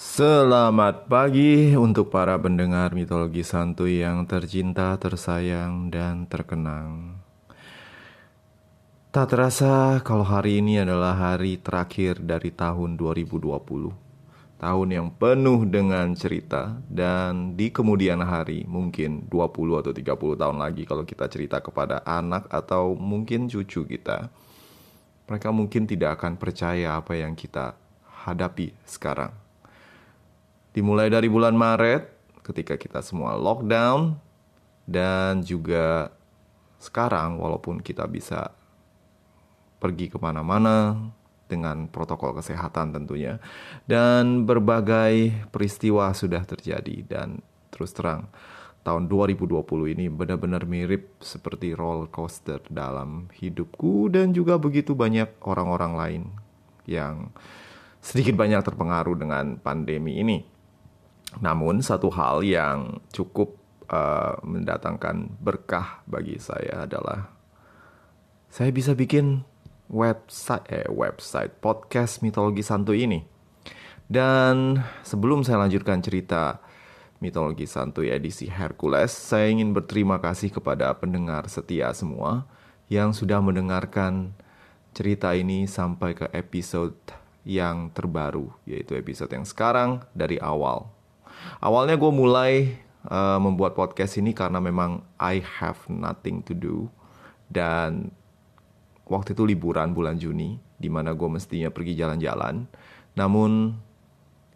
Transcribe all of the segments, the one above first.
Selamat pagi untuk para pendengar mitologi santuy yang tercinta, tersayang, dan terkenang. Tak terasa kalau hari ini adalah hari terakhir dari tahun 2020. Tahun yang penuh dengan cerita dan di kemudian hari mungkin 20 atau 30 tahun lagi kalau kita cerita kepada anak atau mungkin cucu kita. Mereka mungkin tidak akan percaya apa yang kita hadapi sekarang Dimulai dari bulan Maret ketika kita semua lockdown dan juga sekarang walaupun kita bisa pergi ke mana-mana dengan protokol kesehatan tentunya dan berbagai peristiwa sudah terjadi dan terus terang tahun 2020 ini benar-benar mirip seperti roller coaster dalam hidupku dan juga begitu banyak orang-orang lain yang sedikit banyak terpengaruh dengan pandemi ini. Namun satu hal yang cukup uh, mendatangkan berkah bagi saya adalah saya bisa bikin website eh website podcast mitologi santuy ini. Dan sebelum saya lanjutkan cerita mitologi santuy edisi Hercules, saya ingin berterima kasih kepada pendengar setia semua yang sudah mendengarkan cerita ini sampai ke episode yang terbaru, yaitu episode yang sekarang dari awal Awalnya gue mulai uh, membuat podcast ini karena memang I have nothing to do dan waktu itu liburan bulan Juni di mana gue mestinya pergi jalan-jalan. Namun,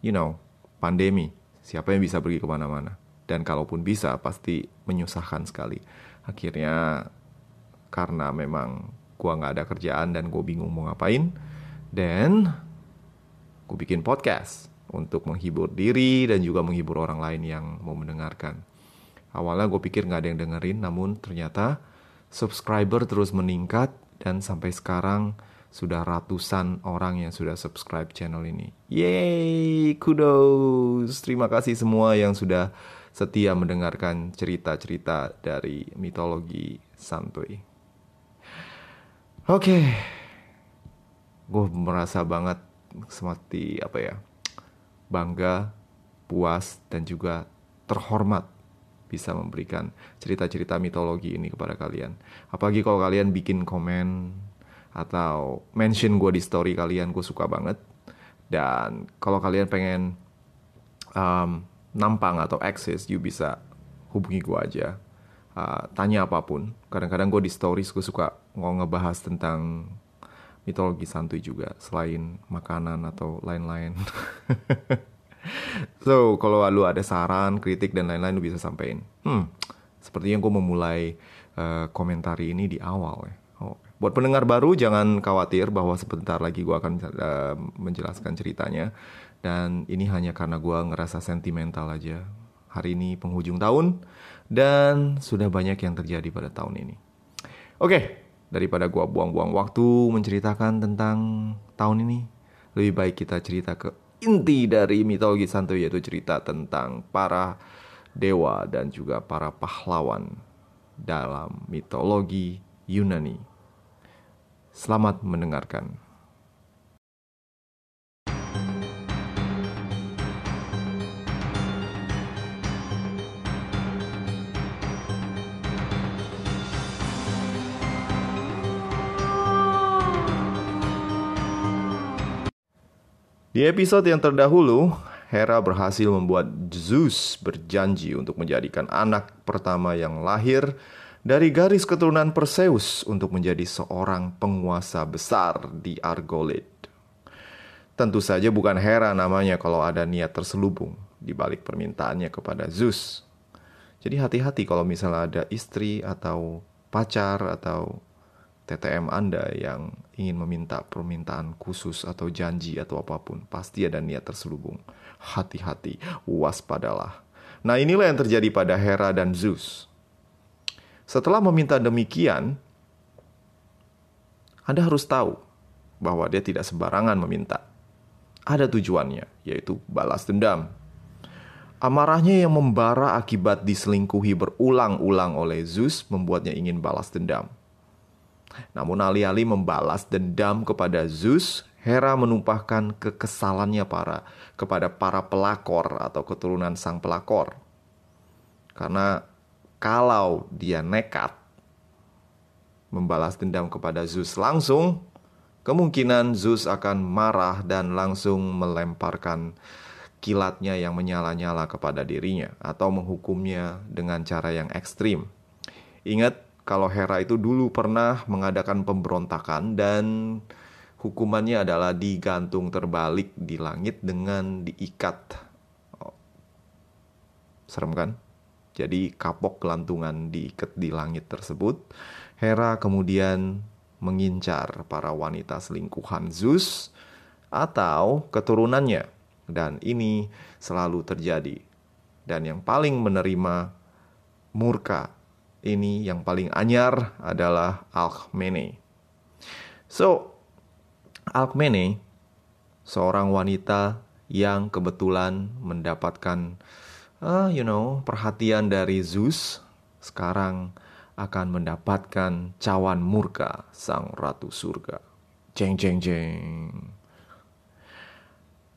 you know, pandemi. Siapa yang bisa pergi ke mana-mana? Dan kalaupun bisa, pasti menyusahkan sekali. Akhirnya, karena memang gue nggak ada kerjaan dan gue bingung mau ngapain, dan gue bikin podcast untuk menghibur diri dan juga menghibur orang lain yang mau mendengarkan. Awalnya gue pikir nggak ada yang dengerin, namun ternyata subscriber terus meningkat dan sampai sekarang sudah ratusan orang yang sudah subscribe channel ini. Yeay, kudos. Terima kasih semua yang sudah setia mendengarkan cerita-cerita dari mitologi santuy. Oke, okay. gue merasa banget seperti apa ya, bangga, puas, dan juga terhormat bisa memberikan cerita-cerita mitologi ini kepada kalian. Apalagi kalau kalian bikin komen atau mention gue di story kalian, gue suka banget. Dan kalau kalian pengen um, nampang atau access, you bisa hubungi gue aja. Uh, tanya apa pun. Kadang-kadang gue di stories gue suka ngebahas tentang mitologi santuy juga selain makanan atau lain-lain. so, kalau lu ada saran, kritik dan lain-lain lu bisa sampein. Hmm, sepertinya gue memulai uh, komentari ini di awal ya. Oh. Buat pendengar baru jangan khawatir bahwa sebentar lagi gue akan uh, menjelaskan ceritanya dan ini hanya karena gue ngerasa sentimental aja. Hari ini penghujung tahun dan sudah banyak yang terjadi pada tahun ini. Oke, okay, daripada gua buang-buang waktu menceritakan tentang tahun ini lebih baik kita cerita ke inti dari mitologi santuy yaitu cerita tentang para dewa dan juga para pahlawan dalam mitologi Yunani. Selamat mendengarkan. Di episode yang terdahulu, Hera berhasil membuat Zeus berjanji untuk menjadikan anak pertama yang lahir dari garis keturunan Perseus untuk menjadi seorang penguasa besar di Argolid. Tentu saja bukan Hera namanya kalau ada niat terselubung di balik permintaannya kepada Zeus. Jadi hati-hati kalau misalnya ada istri atau pacar atau TTM Anda yang ingin meminta permintaan khusus atau janji atau apa pun, pasti ada niat terselubung. Hati-hati, waspadalah. Nah inilah yang terjadi pada Hera dan Zeus. Setelah meminta demikian, Anda harus tahu bahwa dia tidak sembarangan meminta. Ada tujuannya, yaitu balas dendam. Amarahnya yang membara akibat diselingkuhi berulang-ulang oleh Zeus membuatnya ingin balas dendam. Namun alih-alih membalas dendam kepada Zeus, Hera menumpahkan kekesalannya para kepada para pelakor atau keturunan sang pelakor. Karena kalau dia nekat membalas dendam kepada Zeus langsung, kemungkinan Zeus akan marah dan langsung melemparkan kilatnya yang menyala-nyala kepada dirinya atau menghukumnya dengan cara yang ekstrim. Ingat kalau Hera itu dulu pernah mengadakan pemberontakan dan hukumannya adalah digantung terbalik di langit dengan diikat. Oh. Serem kan? Jadi kapok gelantungan diikat di langit tersebut. Hera kemudian mengincar para wanita selingkuhan Zeus atau keturunannya. Dan ini selalu terjadi. Dan yang paling menerima murka ini yang paling anyar adalah Alkmene. So, Alkmene, seorang wanita yang kebetulan mendapatkan, uh, you know, perhatian dari Zeus, sekarang akan mendapatkan cawan murka sang ratu surga. Jeng jeng jeng.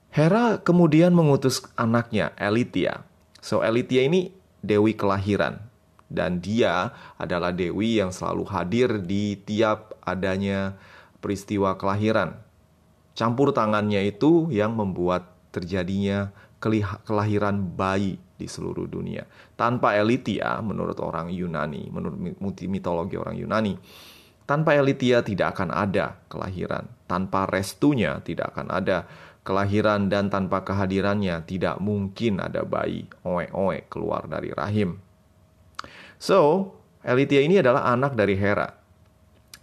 Hera kemudian mengutus anaknya Elitia. So Elitia ini dewi kelahiran dan dia adalah dewi yang selalu hadir di tiap adanya peristiwa kelahiran. Campur tangannya itu yang membuat terjadinya kelahiran bayi di seluruh dunia. Tanpa Elitia, menurut orang Yunani, menurut mitologi orang Yunani, tanpa Elitia tidak akan ada kelahiran. Tanpa restunya tidak akan ada kelahiran dan tanpa kehadirannya tidak mungkin ada bayi oe-oe keluar dari rahim. So, Elitia ini adalah anak dari Hera.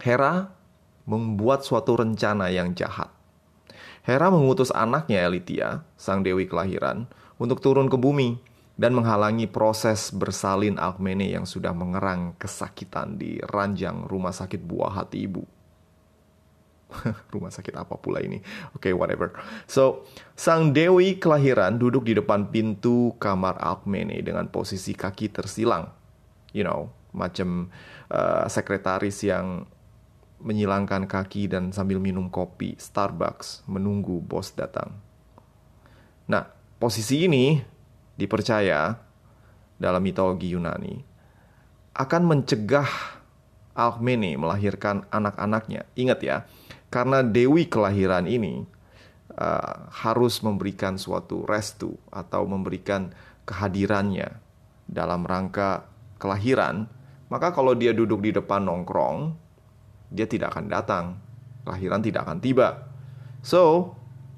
Hera membuat suatu rencana yang jahat. Hera mengutus anaknya Elitia, sang dewi kelahiran, untuk turun ke bumi dan menghalangi proses bersalin Alkmene yang sudah mengerang kesakitan di ranjang rumah sakit buah hati ibu. rumah sakit apa pula ini? Oke, okay, whatever. So, sang dewi kelahiran duduk di depan pintu kamar Alkmene dengan posisi kaki tersilang. You know, macam uh, sekretaris yang menyilangkan kaki dan sambil minum kopi Starbucks menunggu bos datang. Nah, posisi ini dipercaya dalam mitologi Yunani akan mencegah Alkmene melahirkan anak-anaknya. Ingat ya, karena dewi kelahiran ini uh, harus memberikan suatu restu atau memberikan kehadirannya dalam rangka kelahiran, maka kalau dia duduk di depan nongkrong, dia tidak akan datang. Kelahiran tidak akan tiba. So,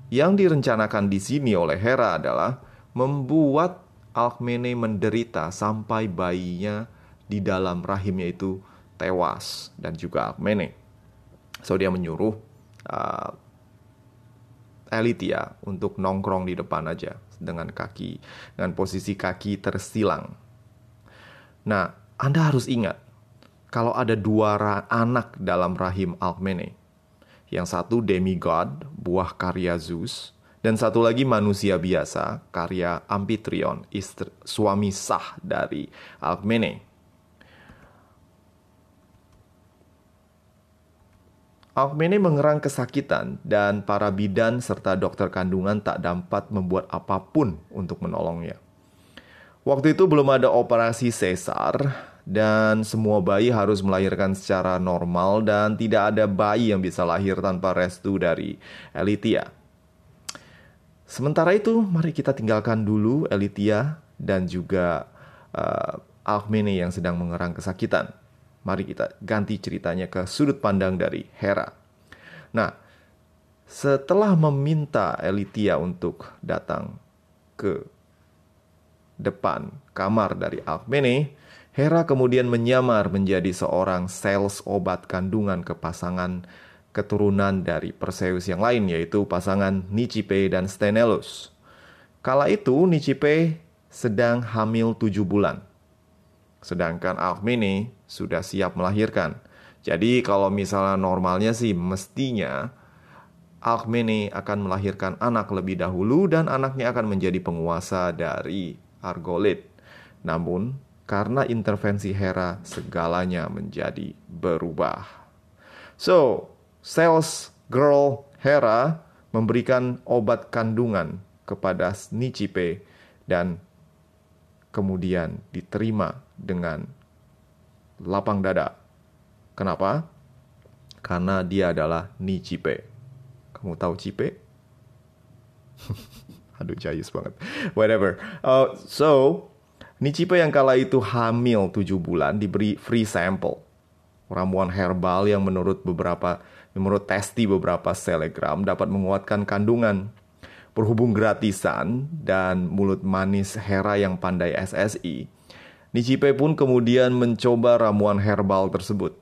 yang direncanakan di sini oleh Hera adalah membuat Alkmene menderita sampai bayinya di dalam rahimnya itu tewas dan juga Alkmene. So dia menyuruh uh, Elitia untuk nongkrong di depan aja dengan kaki dengan posisi kaki tersilang. Nah, Anda harus ingat kalau ada dua anak dalam rahim Alkmene. Yang satu demigod, buah karya Zeus, dan satu lagi manusia biasa, karya Amphitryon, istri, suami sah dari Alkmene. Alkmene mengerang kesakitan dan para bidan serta dokter kandungan tak dapat membuat apa pun untuk menolongnya. Waktu itu belum ada operasi sesar dan semua bayi harus melahirkan secara normal dan tidak ada bayi yang bisa lahir tanpa restu dari Elitia. Sementara itu, mari kita tinggalkan dulu Elitia dan juga uh, Alkmene yang sedang mengerang kesakitan. Mari kita ganti ceritanya ke sudut pandang dari Hera. Nah, setelah meminta Elitia untuk datang ke depan kamar dari Alkmene, Hera kemudian menyamar menjadi seorang sales obat kandungan ke pasangan keturunan dari Perseus yang lain yaitu pasangan Nicipe dan Sthenelus. Kala itu Nicipe sedang hamil tujuh bulan. Sedangkan Alkmene sudah siap melahirkan. Jadi kalau misalnya normalnya sih mestinya Alkmene akan melahirkan anak lebih dahulu dan anaknya akan menjadi penguasa dari Argolit. Namun karena intervensi Hera, segalanya menjadi berubah. So, sales girl Hera memberikan obat kandungan kepada Nicipe dan kemudian diterima dengan lapang dada. Kenapa? Karena dia adalah Nicipe. Kamu tahu Cipe? Aduh, jayus banget. Whatever. Uh, so, Nicipe yang kala itu hamil 7 bulan diberi free sample. Ramuan herbal yang menurut beberapa menurut testi beberapa selegram dapat menguatkan kandungan. Berhubung gratisan dan mulut manis Hera yang pandai SSI, Nicipe pun kemudian mencoba ramuan herbal tersebut.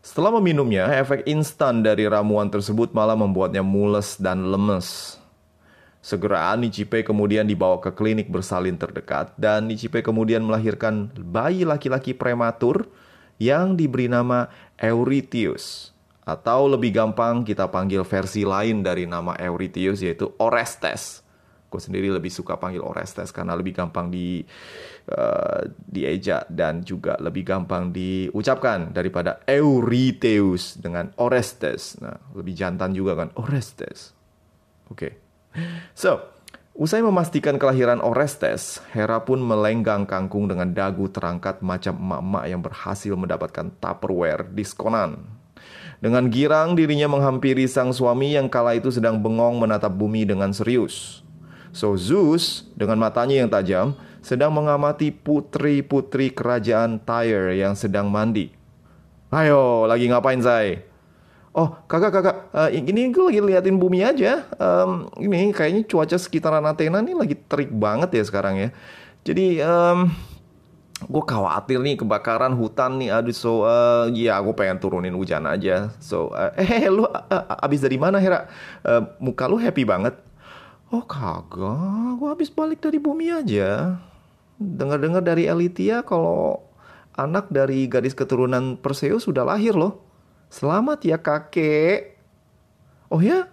Setelah meminumnya, efek instan dari ramuan tersebut malah membuatnya mules dan lemes. Segera Nicipe kemudian dibawa ke klinik bersalin terdekat dan Nicipe kemudian melahirkan bayi laki-laki prematur yang diberi nama Euritius. Atau lebih gampang kita panggil versi lain dari nama Euritius yaitu Orestes. Gue sendiri lebih suka panggil Orestes karena lebih gampang di uh, dieja dan juga lebih gampang diucapkan daripada Euriteus dengan Orestes. Nah, lebih jantan juga kan Orestes. Oke. Okay. So, usai memastikan kelahiran Orestes, Hera pun melenggang kangkung dengan dagu terangkat macam emak-emak yang berhasil mendapatkan Tupperware diskonan. Dengan girang dirinya menghampiri sang suami yang kala itu sedang bengong menatap bumi dengan serius. So Zeus dengan matanya yang tajam sedang mengamati putri-putri kerajaan Tyre yang sedang mandi. Ayo, lagi ngapain, Zai? Oh kakak kakak, uh, ini gue lagi liatin bumi aja. Um, ini kayaknya cuaca sekitaran Athena nih lagi terik banget ya sekarang ya. Jadi um, gue khawatir nih kebakaran hutan nih. Aduh so uh, ya gue pengen turunin hujan aja. So uh, eh lu uh, abis dari mana Hera? Uh, muka lu happy banget. Oh kagak, gue habis balik dari bumi aja. Dengar-dengar dari Elitia kalau anak dari gadis keturunan Perseus sudah lahir loh. Selamat ya kakek. Oh ya?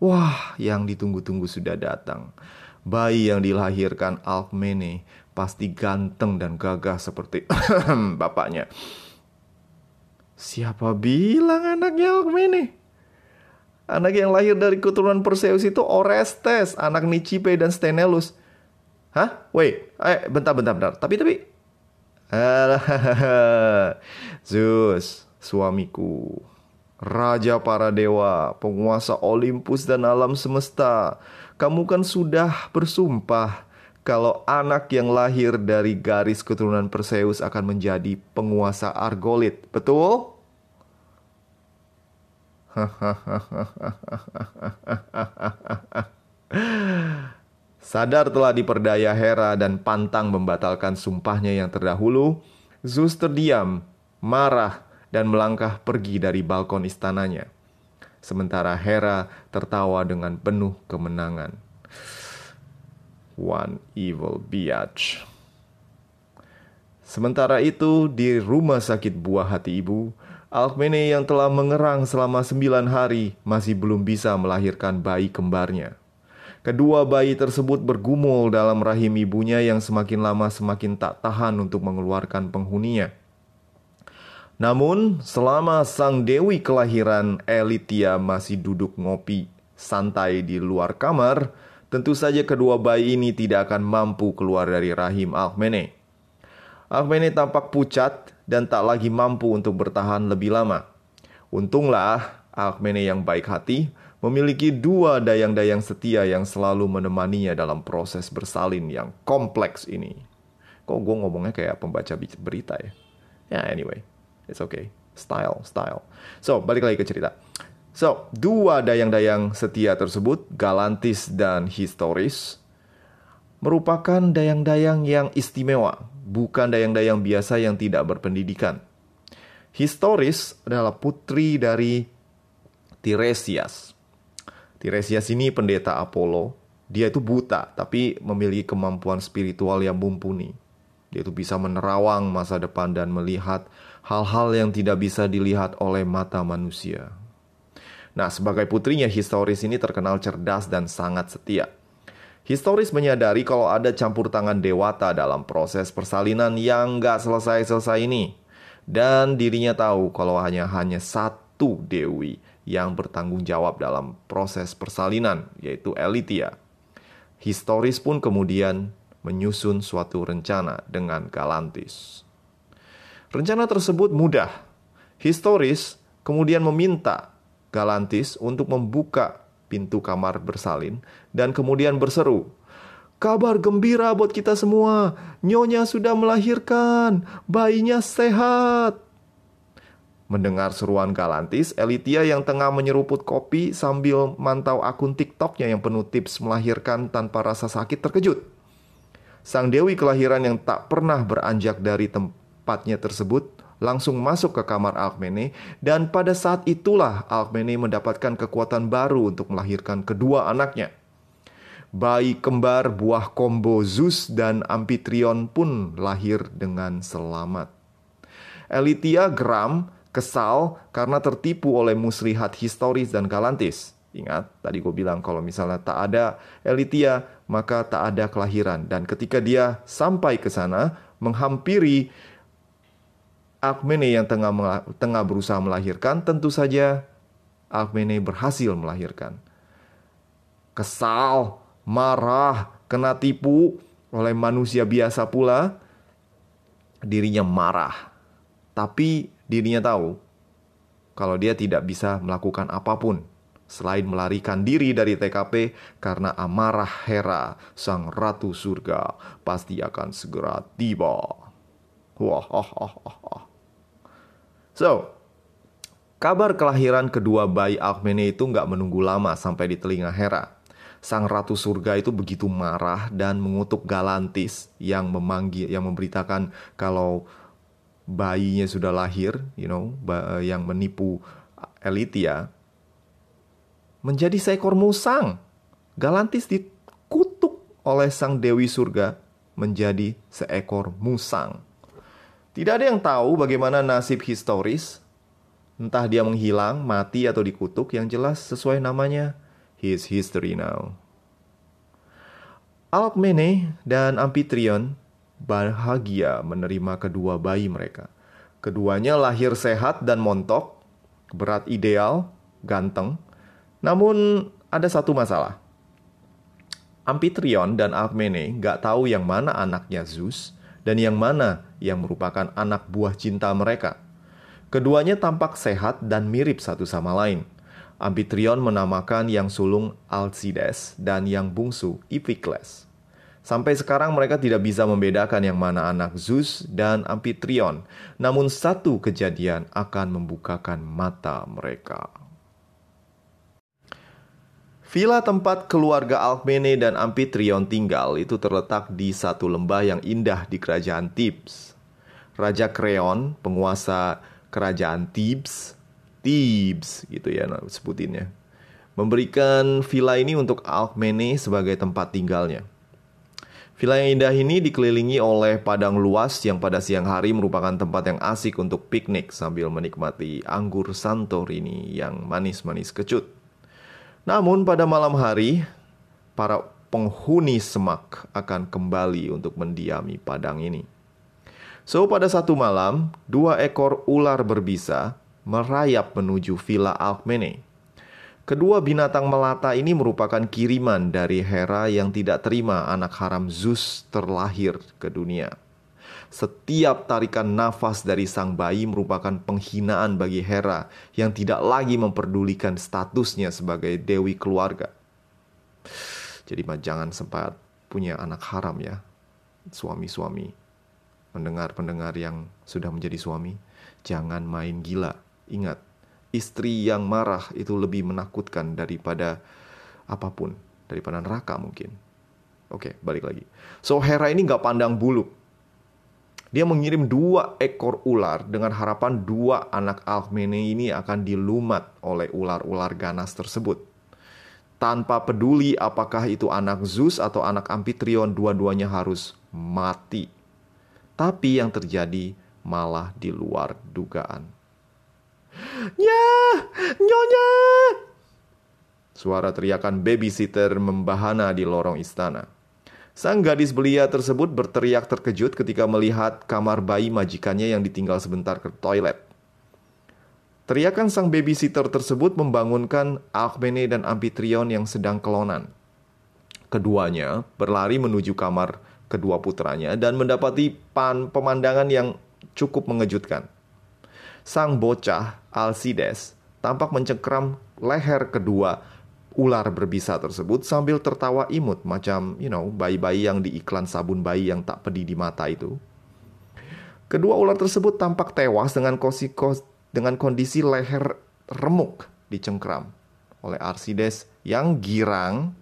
Wah, yang ditunggu-tunggu sudah datang. Bayi yang dilahirkan Alkmene pasti ganteng dan gagah seperti bapaknya. Siapa bilang anaknya Alkmene? Anak yang lahir dari keturunan Perseus itu Orestes, anak Nicipe dan Sthenelus. Hah? Wait, eh, bentar, bentar, bentar. Tapi, tapi... Zeus, suamiku, raja para dewa, penguasa Olympus dan alam semesta. Kamu kan sudah bersumpah kalau anak yang lahir dari garis keturunan Perseus akan menjadi penguasa Argolit. Betul? Sadar telah diperdaya Hera dan pantang membatalkan sumpahnya yang terdahulu, Zeus terdiam, marah, dan melangkah pergi dari balkon istananya. Sementara Hera tertawa dengan penuh kemenangan. One evil biatch. Sementara itu, di rumah sakit buah hati ibu, Alkmene yang telah mengerang selama sembilan hari masih belum bisa melahirkan bayi kembarnya. Kedua bayi tersebut bergumul dalam rahim ibunya yang semakin lama semakin tak tahan untuk mengeluarkan penghuninya. Namun, selama sang dewi kelahiran Elitia masih duduk ngopi santai di luar kamar, tentu saja kedua bayi ini tidak akan mampu keluar dari rahim Alkmene. Alkmene tampak pucat dan tak lagi mampu untuk bertahan lebih lama. Untunglah Alkmene yang baik hati memiliki dua dayang-dayang setia yang selalu menemaninya dalam proses bersalin yang kompleks ini. Kok gue ngomongnya kayak pembaca berita ya? Ya, anyway. It's okay. Style, style. So, balik lagi ke cerita. So, dua dayang-dayang setia tersebut, Galantis dan Historis, merupakan dayang-dayang yang istimewa, bukan dayang-dayang biasa yang tidak berpendidikan. Historis adalah putri dari Tiresias. Tiresias ini pendeta Apollo. Dia itu buta, tapi memiliki kemampuan spiritual yang mumpuni. Dia itu bisa menerawang masa depan dan melihat hal-hal yang tidak bisa dilihat oleh mata manusia. Nah, sebagai putrinya, Historis ini terkenal cerdas dan sangat setia. Historis menyadari kalau ada campur tangan dewata dalam proses persalinan yang gak selesai-selesai ini. Dan dirinya tahu kalau hanya hanya satu dewi yang bertanggung jawab dalam proses persalinan, yaitu Elitia. Historis pun kemudian menyusun suatu rencana dengan Galantis. Rencana tersebut mudah. Historis kemudian meminta Galantis untuk membuka pintu kamar bersalin dan kemudian berseru, Kabar gembira buat kita semua, Nyonya sudah melahirkan, bayinya sehat. Mendengar seruan Galantis, Elitia yang tengah menyeruput kopi sambil mantau akun TikToknya yang penuh tips melahirkan tanpa rasa sakit terkejut. Sang Dewi kelahiran yang tak pernah beranjak dari tempatnya tersebut langsung masuk ke kamar Alkmene dan pada saat itulah Alkmene mendapatkan kekuatan baru untuk melahirkan kedua anaknya bayi kembar buah kombo Zeus dan Amphitryon pun lahir dengan selamat. Elitia geram, kesal karena tertipu oleh muslihat historis dan galantis. Ingat, tadi gue bilang kalau misalnya tak ada Elitia, maka tak ada kelahiran. Dan ketika dia sampai ke sana, menghampiri Alkmene yang tengah, tengah berusaha melahirkan, tentu saja Alkmene berhasil melahirkan. Kesal, marah, kena tipu oleh manusia biasa pula, dirinya marah. Tapi dirinya tahu kalau dia tidak bisa melakukan apa pun selain melarikan diri dari TKP karena amarah Hera, sang ratu surga, pasti akan segera tiba. Wah, oh, oh, oh. So, kabar kelahiran kedua bayi Alkmene itu nggak menunggu lama sampai di telinga Hera sang ratu surga itu begitu marah dan mengutuk Galantis yang memanggil yang memberitakan kalau bayinya sudah lahir, you know, eh, yang menipu Elitia menjadi seekor musang. Galantis dikutuk oleh sang dewi surga menjadi seekor musang. Tidak ada yang tahu bagaimana nasib historis. Entah dia menghilang, mati atau dikutuk, yang jelas sesuai namanya his history now. Alkmene dan Amphitryon bahagia menerima kedua bayi mereka. Keduanya lahir sehat dan montok, berat ideal, ganteng. Namun ada satu masalah. Amphitryon dan Alkmene gak tahu yang mana anaknya Zeus dan yang mana yang merupakan anak buah cinta mereka. Keduanya tampak sehat dan mirip satu sama lain – Amphitryon menamakan yang sulung Alcides dan yang bungsu Iphicles. Sampai sekarang mereka tidak bisa membedakan yang mana anak Zeus dan Amphitryon, namun satu kejadian akan membukakan mata mereka. Villa tempat keluarga Alkmene dan Amphitryon tinggal itu terletak di satu lembah yang indah di kerajaan Thebes. Raja Kreon, penguasa kerajaan Thebes, Thebes gitu ya nah, sebutinnya. Memberikan villa ini untuk Alkmene sebagai tempat tinggalnya. Villa yang indah ini dikelilingi oleh padang luas yang pada siang hari merupakan tempat yang asik untuk piknik sambil menikmati anggur Santorini yang manis-manis kecut. Namun pada malam hari, para penghuni semak akan kembali untuk mendiami padang ini. So pada satu malam, dua ekor ular berbisa merayap menuju Villa Alkmene. Kedua binatang melata ini merupakan kiriman dari Hera yang tidak terima anak haram Zeus terlahir ke dunia. Setiap tarikan nafas dari sang bayi merupakan penghinaan bagi Hera yang tidak lagi memperdulikan statusnya sebagai dewi keluarga. Jadi jangan sempat punya anak haram ya, suami-suami. Pendengar-pendengar yang sudah menjadi suami, jangan main gila Ingat, istri yang marah itu lebih menakutkan daripada apa pun, daripada neraka mungkin. Oke, balik lagi. So Hera ini nggak pandang bulu. Dia mengirim dua ekor ular dengan harapan dua anak Alkmene ini akan dilumat oleh ular-ular ganas tersebut. Tanpa peduli apakah itu anak Zeus atau anak Amphitryon, dua-duanya harus mati. Tapi yang terjadi malah di luar dugaan. Ya, nyonya! Suara teriakan babysitter membahana di lorong istana. Sang gadis belia tersebut berteriak terkejut ketika melihat kamar bayi majikannya yang ditinggal sebentar ke toilet. Teriakan sang babysitter tersebut membangunkan Alkmene dan Amphitryon yang sedang kelonan. Keduanya berlari menuju kamar kedua putranya dan mendapati pan pemandangan yang cukup mengejutkan. Sang bocah Alcides tampak mencengkram leher kedua ular berbisa tersebut sambil tertawa imut macam you know bayi-bayi yang di iklan sabun bayi yang tak pedih di mata itu. Kedua ular tersebut tampak tewas dengan kos dengan kondisi leher remuk dicengkram oleh Arsides yang girang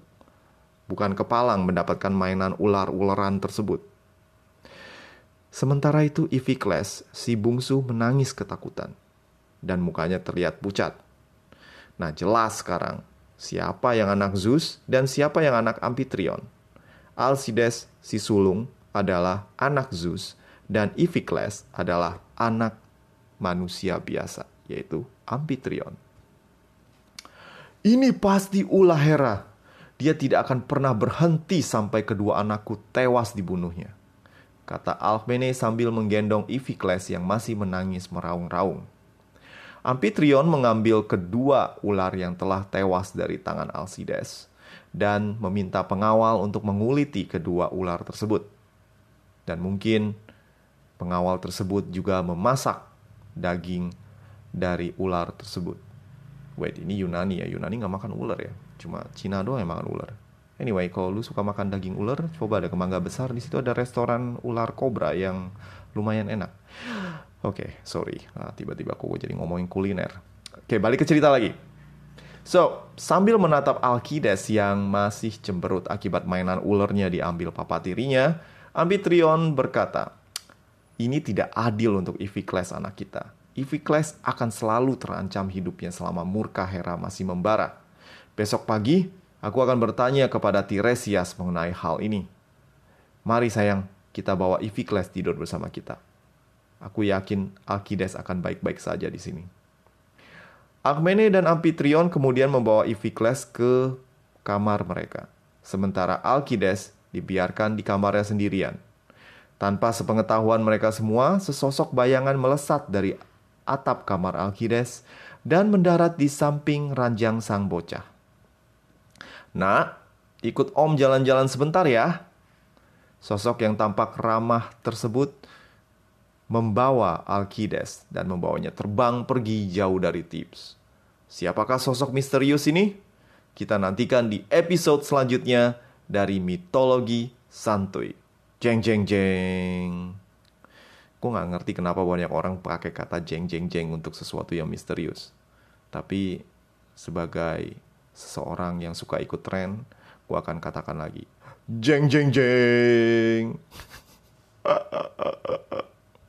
bukan kepalang mendapatkan mainan ular-ularan tersebut. Sementara itu Iphikles, si bungsu menangis ketakutan dan mukanya terlihat pucat. Nah jelas sekarang siapa yang anak Zeus dan siapa yang anak Amphitryon. Alcides, si sulung, adalah anak Zeus dan Iphikles adalah anak manusia biasa, yaitu Amphitryon. Ini pasti ulah Hera. Dia tidak akan pernah berhenti sampai kedua anakku tewas dibunuhnya. Kata Alkmene sambil menggendong Iphikles yang masih menangis meraung-raung. Amphitryon mengambil kedua ular yang telah tewas dari tangan Alcides dan meminta pengawal untuk menguliti kedua ular tersebut. Dan mungkin pengawal tersebut juga memasak daging dari ular tersebut. Wait, ini Yunani ya. Yunani nggak makan ular ya. Cuma Cina doang yang makan ular. Anyway, kalau lu suka makan daging ular, coba ada kemangga besar. Di situ ada restoran ular kobra yang lumayan enak. Oke, okay, sorry. Nah, tiba-tiba aku jadi ngomongin kuliner. Oke, okay, balik ke cerita lagi. So, sambil menatap Alkides yang masih cemberut akibat mainan ularnya diambil papa tirinya, Amphitryon berkata, ini tidak adil untuk Iphikles anak kita. Iphikles akan selalu terancam hidupnya selama murka Hera masih membara. Besok pagi, aku akan bertanya kepada Tiresias mengenai hal ini. Mari sayang, kita bawa Iphikles tidur bersama kita. Aku yakin Alkides akan baik-baik saja di sini. Akmene dan Amphitryon kemudian membawa Iphikles ke kamar mereka. Sementara Alkides dibiarkan di kamarnya sendirian. Tanpa sepengetahuan mereka semua, sesosok bayangan melesat dari atap kamar Alkides dan mendarat di samping ranjang sang bocah. Nak, ikut om jalan-jalan sebentar ya. Sosok yang tampak ramah tersebut membawa Alkides dan membawanya terbang pergi jauh dari Tips. Siapakah sosok misterius ini? Kita nantikan di episode selanjutnya dari mitologi santuy. Jeng jeng jeng. Gue gak ngerti kenapa banyak orang pakai kata jeng jeng jeng untuk sesuatu yang misterius. Tapi sebagai seseorang yang suka ikut tren, gue akan katakan lagi. Jeng jeng jeng.